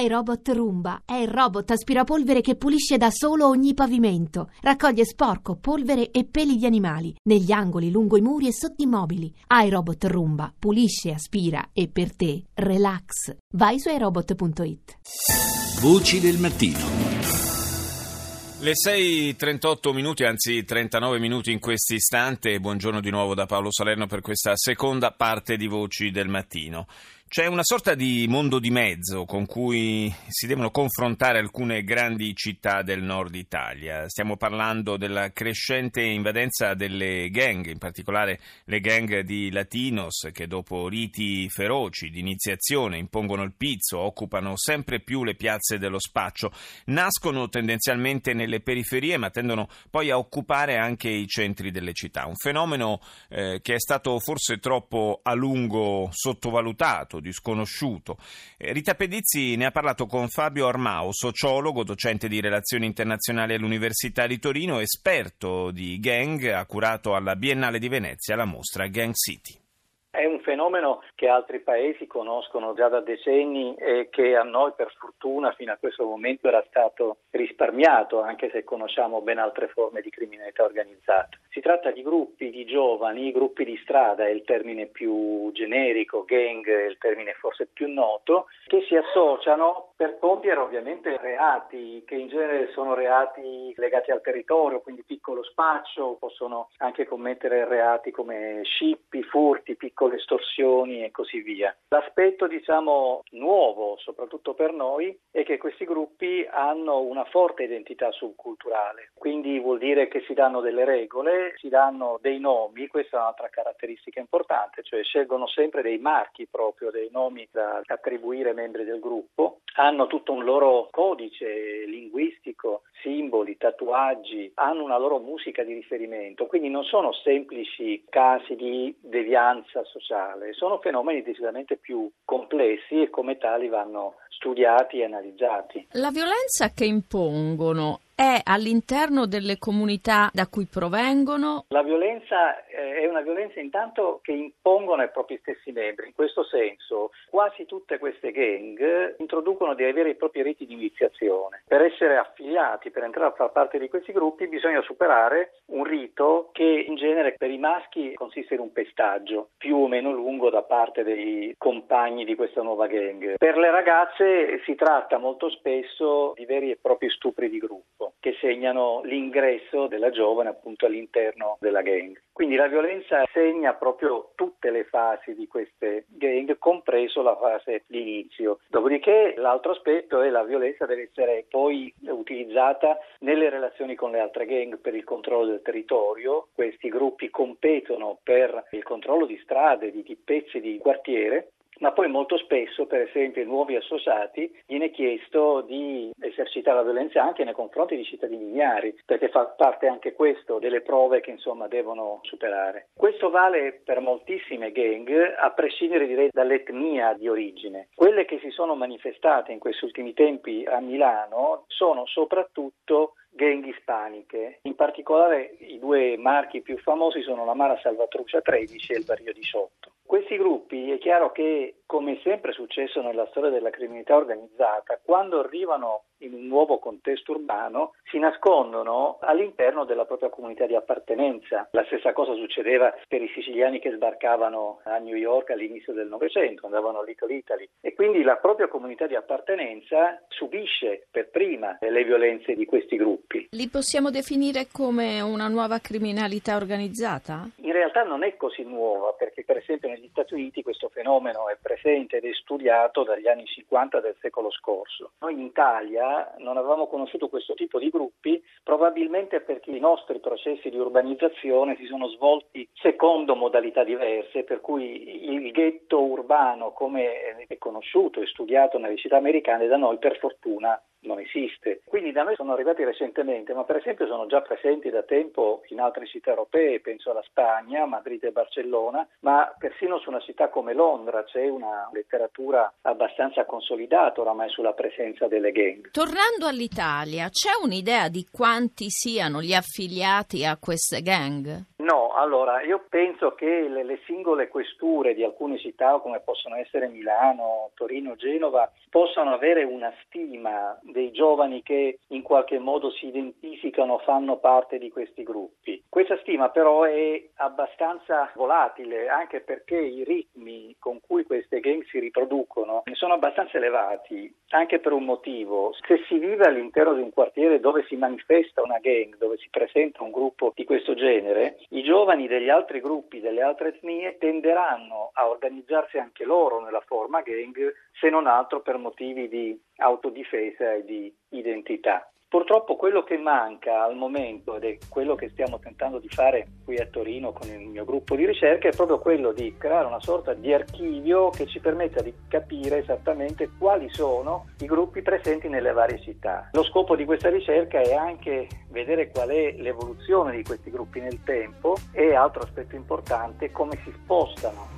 iRobot Roomba è il robot aspirapolvere che pulisce da solo ogni pavimento. Raccoglie sporco, polvere e peli di animali negli angoli, lungo i muri e sotto i mobili. iRobot Roomba pulisce, aspira e per te relax. Vai su iRobot.it. Voci del mattino. Le 6.38 minuti, anzi 39 minuti in questo istante. Buongiorno di nuovo da Paolo Salerno per questa seconda parte di Voci del Mattino. C'è una sorta di mondo di mezzo con cui si devono confrontare alcune grandi città del nord Italia. Stiamo parlando della crescente invadenza delle gang, in particolare le gang di Latinos che dopo riti feroci di iniziazione impongono il pizzo, occupano sempre più le piazze dello spaccio, nascono tendenzialmente nelle periferie ma tendono poi a occupare anche i centri delle città. Un fenomeno eh, che è stato forse troppo a lungo sottovalutato di sconosciuto. Eh, Rita Pedizzi ne ha parlato con Fabio Armao, sociologo, docente di relazioni internazionali all'Università di Torino, esperto di gang, ha curato alla Biennale di Venezia la mostra Gang City. È un fenomeno che altri paesi conoscono già da decenni e che a noi per fortuna fino a questo momento era stato risparmiato, anche se conosciamo ben altre forme di criminalità organizzata. Si tratta di gruppi di giovani, gruppi di strada è il termine più generico, gang è il termine forse più noto, che si associano per compiere ovviamente reati che in genere sono reati legati al territorio, quindi piccolo spaccio, possono anche commettere reati come scippi, furti, piccole estorsioni e così via. L'aspetto diciamo nuovo, soprattutto per noi, è che questi gruppi hanno una forte identità subculturale, quindi vuol dire che si danno delle regole si danno dei nomi, questa è un'altra caratteristica importante, cioè scelgono sempre dei marchi proprio, dei nomi da attribuire ai membri del gruppo, hanno tutto un loro codice linguistico, simboli, tatuaggi, hanno una loro musica di riferimento, quindi non sono semplici casi di devianza sociale, sono fenomeni decisamente più complessi e come tali vanno studiati e analizzati. La violenza che impongono è all'interno delle comunità da cui provengono? La violenza eh, è una violenza intanto che impongono ai propri stessi membri. In questo senso, quasi tutte queste gang introducono di avere i propri riti di iniziazione. Per essere affiliati, per entrare a far parte di questi gruppi, bisogna superare un rito che in genere per i maschi consiste in un pestaggio più o meno lungo da parte dei compagni di questa nuova gang. Per le ragazze si tratta molto spesso di veri e propri stupri di gruppo che segnano l'ingresso della giovane appunto all'interno della gang. Quindi la violenza segna proprio tutte le fasi di queste gang, compreso la fase di inizio. Dopodiché l'altro aspetto è la violenza deve essere poi utilizzata nelle relazioni con le altre gang per il controllo del territorio. Questi gruppi competono per il controllo di strade, di pezzi di quartiere ma poi molto spesso, per esempio, ai nuovi associati viene chiesto di esercitare la violenza anche nei confronti di cittadini ignari, perché fa parte anche questo delle prove che insomma devono superare. Questo vale per moltissime gang, a prescindere direi dall'etnia di origine. Quelle che si sono manifestate in questi ultimi tempi a Milano sono soprattutto gang ispaniche. In particolare i due marchi più famosi sono la Mara Salvatrucia 13 e il Barrio 18. Questi gruppi è chiaro che, come sempre è successo nella storia della criminalità organizzata, quando arrivano in un nuovo contesto urbano si nascondono all'interno della propria comunità di appartenenza. La stessa cosa succedeva per i siciliani che sbarcavano a New York all'inizio del Novecento, andavano a Little Italy e quindi la propria comunità di appartenenza subisce per prima le violenze di questi gruppi. Li possiamo definire come una nuova criminalità organizzata? Realtà non è così nuova perché per esempio negli Stati Uniti questo fenomeno è presente ed è studiato dagli anni 50 del secolo scorso. Noi in Italia non avevamo conosciuto questo tipo di gruppi probabilmente perché i nostri processi di urbanizzazione si sono svolti secondo modalità diverse, per cui il ghetto urbano come è conosciuto e studiato nelle città americane da noi per fortuna non esiste. Quindi da noi sono arrivati recentemente, ma per esempio sono già presenti da tempo in altre città europee, penso alla Spagna, Madrid e Barcellona, ma persino su una città come Londra c'è una letteratura abbastanza consolidata oramai sulla presenza delle gang. Tornando all'Italia, c'è un'idea di quanti siano gli affiliati a queste gang? No, allora io penso che le, le, singole questure di alcune città come possono essere Milano, Torino, Genova possano avere una stima dei giovani che in qualche modo si identificano, fanno parte di questi gruppi. Questa stima però è abbastanza volatile anche perché i ritmi queste gang si riproducono sono abbastanza elevati, anche per un motivo. Se si vive all'interno di un quartiere dove si manifesta una gang, dove si presenta un gruppo di questo genere, i giovani degli altri gruppi, delle altre etnie, tenderanno a organizzarsi anche loro nella forma gang, se non altro per motivi di autodifesa e di identità. Purtroppo quello che manca al momento, ed è quello che stiamo tentando di fare qui a Torino con il mio gruppo di ricerca, è proprio quello di creare una sorta di archivio che ci permetta di capire esattamente quali sono i gruppi presenti nelle varie città. Lo scopo di questa ricerca è anche vedere qual è l'evoluzione di questi gruppi nel tempo e, altro aspetto importante, come si spostano